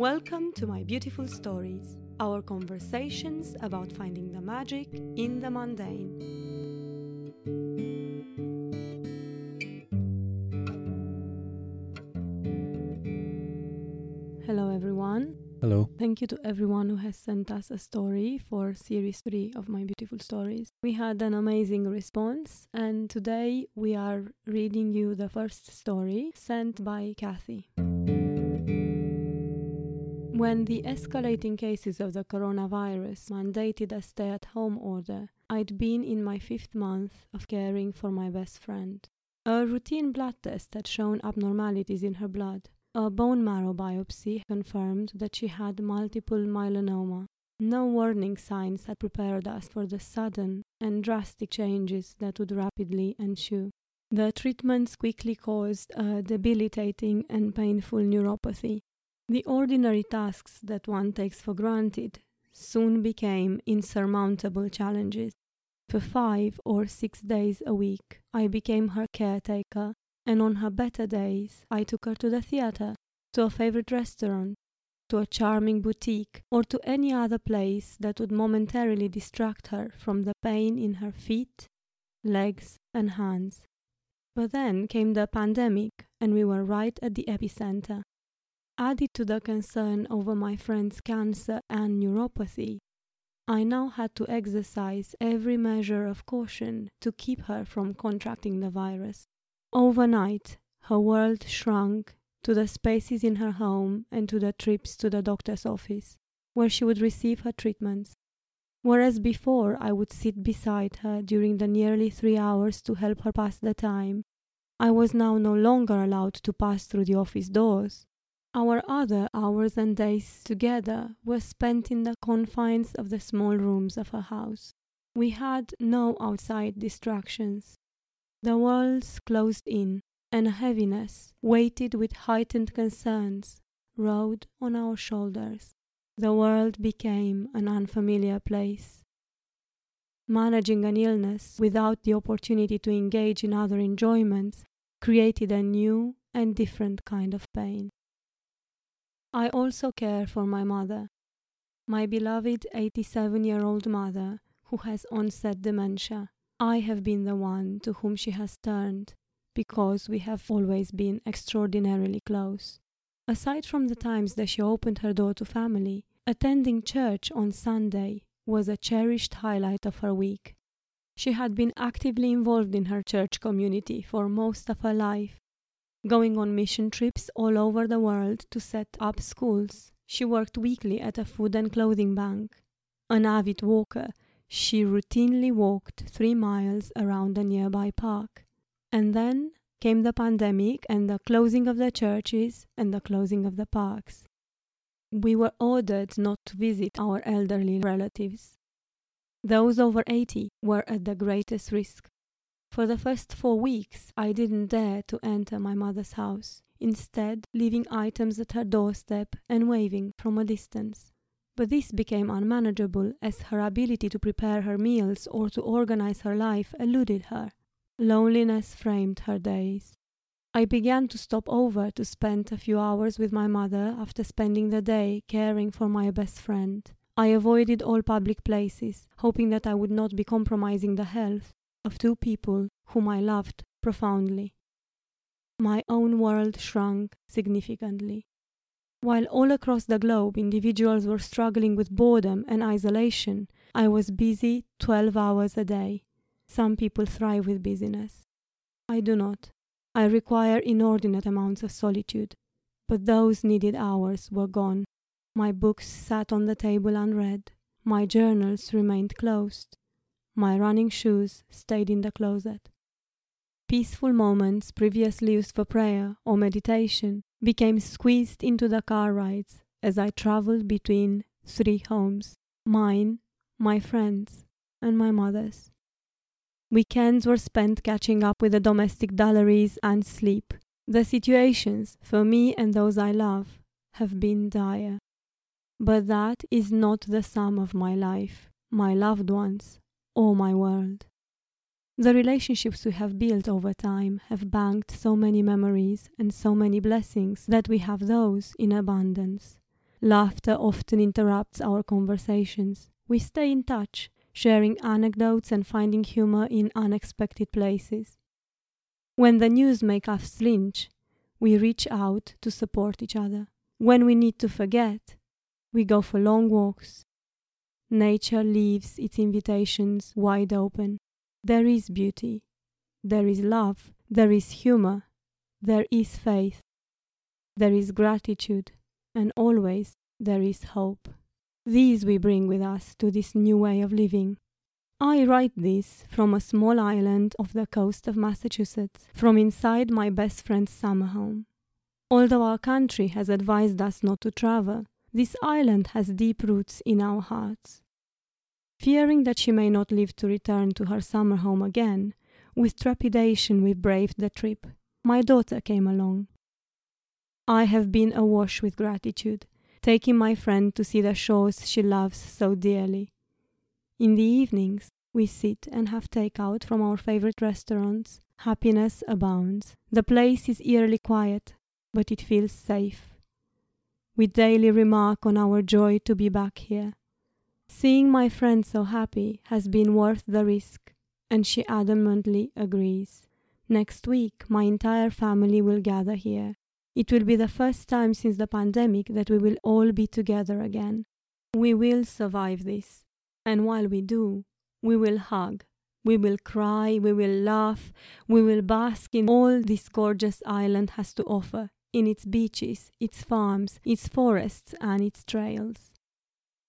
Welcome to my beautiful stories, our conversations about finding the magic in the mundane. Hello, everyone. Hello. Thank you to everyone who has sent us a story for series 3 of My Beautiful Stories. We had an amazing response, and today we are reading you the first story sent by Kathy. When the escalating cases of the coronavirus mandated a stay at home order, I'd been in my fifth month of caring for my best friend. A routine blood test had shown abnormalities in her blood. A bone marrow biopsy confirmed that she had multiple myeloma. No warning signs had prepared us for the sudden and drastic changes that would rapidly ensue. The treatments quickly caused a debilitating and painful neuropathy the ordinary tasks that one takes for granted soon became insurmountable challenges. For five or six days a week, I became her caretaker, and on her better days, I took her to the theater, to a favorite restaurant, to a charming boutique, or to any other place that would momentarily distract her from the pain in her feet, legs, and hands. But then came the pandemic, and we were right at the epicenter. Added to the concern over my friend's cancer and neuropathy, I now had to exercise every measure of caution to keep her from contracting the virus. Overnight, her world shrunk to the spaces in her home and to the trips to the doctor's office, where she would receive her treatments. Whereas before I would sit beside her during the nearly three hours to help her pass the time, I was now no longer allowed to pass through the office doors. Our other hours and days together were spent in the confines of the small rooms of her house. We had no outside distractions. The walls closed in, and a heaviness, weighted with heightened concerns, rode on our shoulders. The world became an unfamiliar place. Managing an illness without the opportunity to engage in other enjoyments created a new and different kind of pain. I also care for my mother, my beloved 87 year old mother who has onset dementia. I have been the one to whom she has turned because we have always been extraordinarily close. Aside from the times that she opened her door to family, attending church on Sunday was a cherished highlight of her week. She had been actively involved in her church community for most of her life going on mission trips all over the world to set up schools. She worked weekly at a food and clothing bank. An avid walker, she routinely walked three miles around a nearby park. And then came the pandemic and the closing of the churches and the closing of the parks. We were ordered not to visit our elderly relatives. Those over 80 were at the greatest risk. For the first four weeks, I didn't dare to enter my mother's house, instead, leaving items at her doorstep and waving from a distance. But this became unmanageable as her ability to prepare her meals or to organize her life eluded her. Loneliness framed her days. I began to stop over to spend a few hours with my mother after spending the day caring for my best friend. I avoided all public places, hoping that I would not be compromising the health of two people whom I loved profoundly. My own world shrunk significantly. While all across the globe individuals were struggling with boredom and isolation, I was busy 12 hours a day. Some people thrive with busyness. I do not. I require inordinate amounts of solitude. But those needed hours were gone. My books sat on the table unread. My journals remained closed. My running shoes stayed in the closet. Peaceful moments previously used for prayer or meditation became squeezed into the car rides as I traveled between three homes mine, my friends, and my mother's. Weekends were spent catching up with the domestic dulleries and sleep. The situations, for me and those I love, have been dire. But that is not the sum of my life, my loved ones, oh my world. The relationships we have built over time have banked so many memories and so many blessings that we have those in abundance. Laughter often interrupts our conversations. We stay in touch, sharing anecdotes and finding humor in unexpected places. When the news makes us flinch, we reach out to support each other. When we need to forget, we go for long walks. Nature leaves its invitations wide open. There is beauty, there is love, there is humor, there is faith, there is gratitude, and always there is hope. These we bring with us to this new way of living. I write this from a small island off the coast of Massachusetts, from inside my best friend's summer home. Although our country has advised us not to travel, this island has deep roots in our hearts. Fearing that she may not live to return to her summer home again, with trepidation we braved the trip. My daughter came along. I have been awash with gratitude, taking my friend to see the shores she loves so dearly. In the evenings, we sit and have takeout from our favorite restaurants. Happiness abounds. The place is eerily quiet, but it feels safe. We daily remark on our joy to be back here. Seeing my friend so happy has been worth the risk, and she adamantly agrees. Next week, my entire family will gather here. It will be the first time since the pandemic that we will all be together again. We will survive this. And while we do, we will hug, we will cry, we will laugh, we will bask in all this gorgeous island has to offer in its beaches, its farms, its forests, and its trails.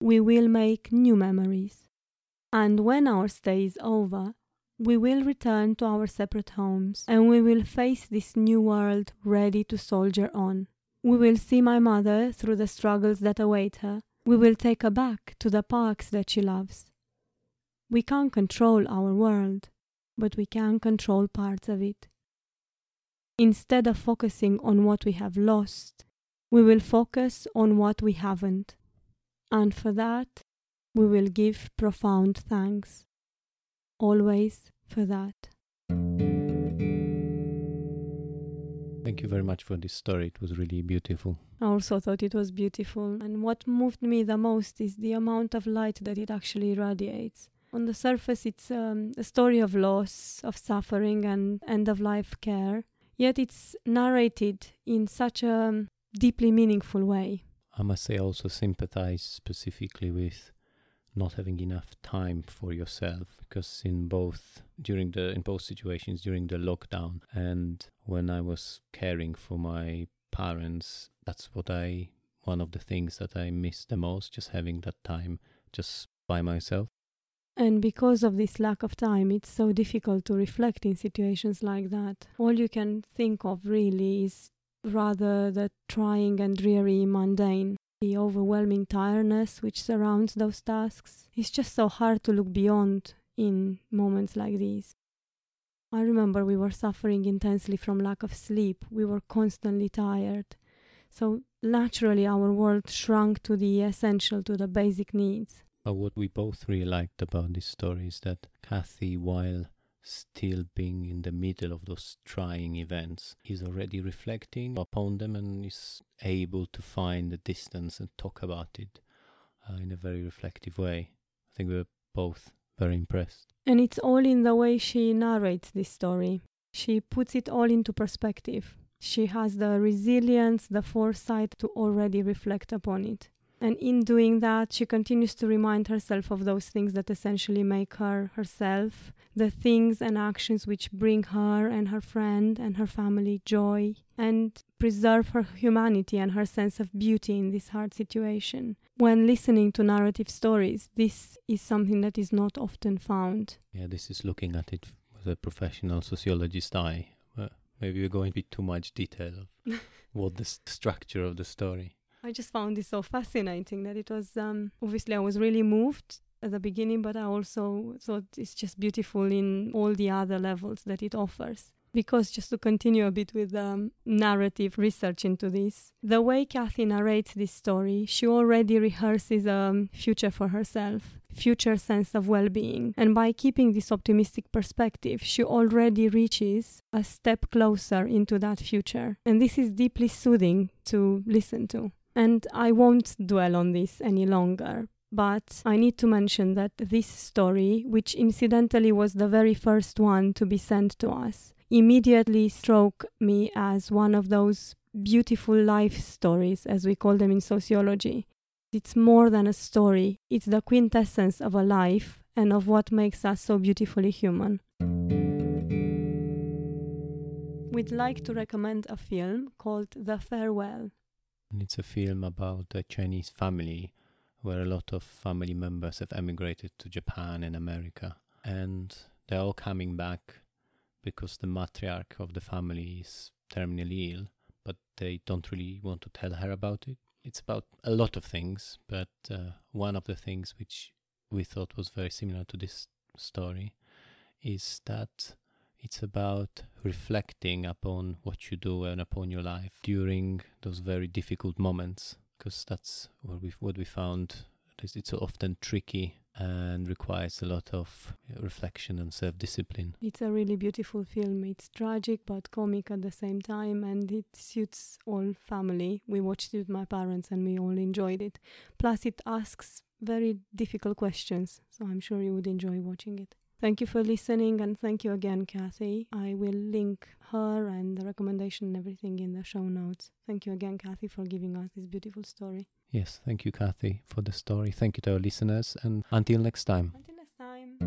We will make new memories. And when our stay is over, we will return to our separate homes and we will face this new world ready to soldier on. We will see my mother through the struggles that await her we will take her back to the parks that she loves. We can't control our world, but we can control parts of it. Instead of focusing on what we have lost, we will focus on what we haven't. And for that, we will give profound thanks. Always for that. Thank you very much for this story. It was really beautiful. I also thought it was beautiful. And what moved me the most is the amount of light that it actually radiates. On the surface, it's um, a story of loss, of suffering, and end of life care. Yet it's narrated in such a deeply meaningful way. I must say, I also sympathize specifically with not having enough time for yourself because in both during the in both situations during the lockdown and when I was caring for my parents that's what I one of the things that I miss the most just having that time just by myself and because of this lack of time, it's so difficult to reflect in situations like that. All you can think of really is rather the trying and dreary mundane the overwhelming tiredness which surrounds those tasks. It's just so hard to look beyond in moments like these. I remember we were suffering intensely from lack of sleep. We were constantly tired. So naturally, our world shrunk to the essential, to the basic needs. But what we both really liked about this story is that Kathy, while still being in the middle of those trying events, is already reflecting upon them and is able to find the distance and talk about it uh, in a very reflective way. I think we we're both very impressed. And it's all in the way she narrates this story. She puts it all into perspective. She has the resilience, the foresight to already reflect upon it. And in doing that, she continues to remind herself of those things that essentially make her herself, the things and actions which bring her and her friend and her family joy, and preserve her humanity and her sense of beauty in this hard situation. When listening to narrative stories, this is something that is not often found. Yeah, this is looking at it with a professional sociologist eye. maybe we're going into too much detail of what the structure of the story. I just found this so fascinating that it was um, obviously I was really moved at the beginning, but I also thought it's just beautiful in all the other levels that it offers. Because just to continue a bit with um, narrative research into this, the way Kathy narrates this story, she already rehearses a um, future for herself, future sense of well-being, and by keeping this optimistic perspective, she already reaches a step closer into that future, and this is deeply soothing to listen to. And I won't dwell on this any longer, but I need to mention that this story, which incidentally was the very first one to be sent to us, immediately struck me as one of those beautiful life stories, as we call them in sociology. It's more than a story, it's the quintessence of a life and of what makes us so beautifully human. We'd like to recommend a film called The Farewell. It's a film about a Chinese family where a lot of family members have emigrated to Japan and America. And they're all coming back because the matriarch of the family is terminally ill, but they don't really want to tell her about it. It's about a lot of things, but uh, one of the things which we thought was very similar to this story is that it's about reflecting upon what you do and upon your life during those very difficult moments, because that's what we what we found. It's often tricky and requires a lot of reflection and self discipline. It's a really beautiful film. It's tragic but comic at the same time, and it suits all family. We watched it with my parents and we all enjoyed it. Plus, it asks very difficult questions, so I'm sure you would enjoy watching it. Thank you for listening and thank you again, Kathy. I will link her and the recommendation and everything in the show notes. Thank you again, Kathy, for giving us this beautiful story. Yes, thank you, Kathy, for the story. Thank you to our listeners, and until next time. Until next time.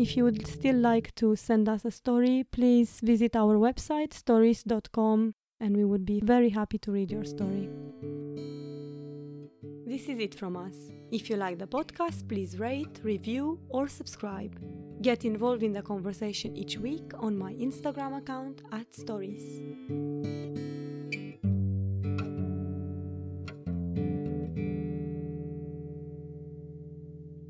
If you would still like to send us a story, please visit our website, stories.com, and we would be very happy to read your story. This is it from us. If you like the podcast, please rate, review, or subscribe. Get involved in the conversation each week on my Instagram account at stories.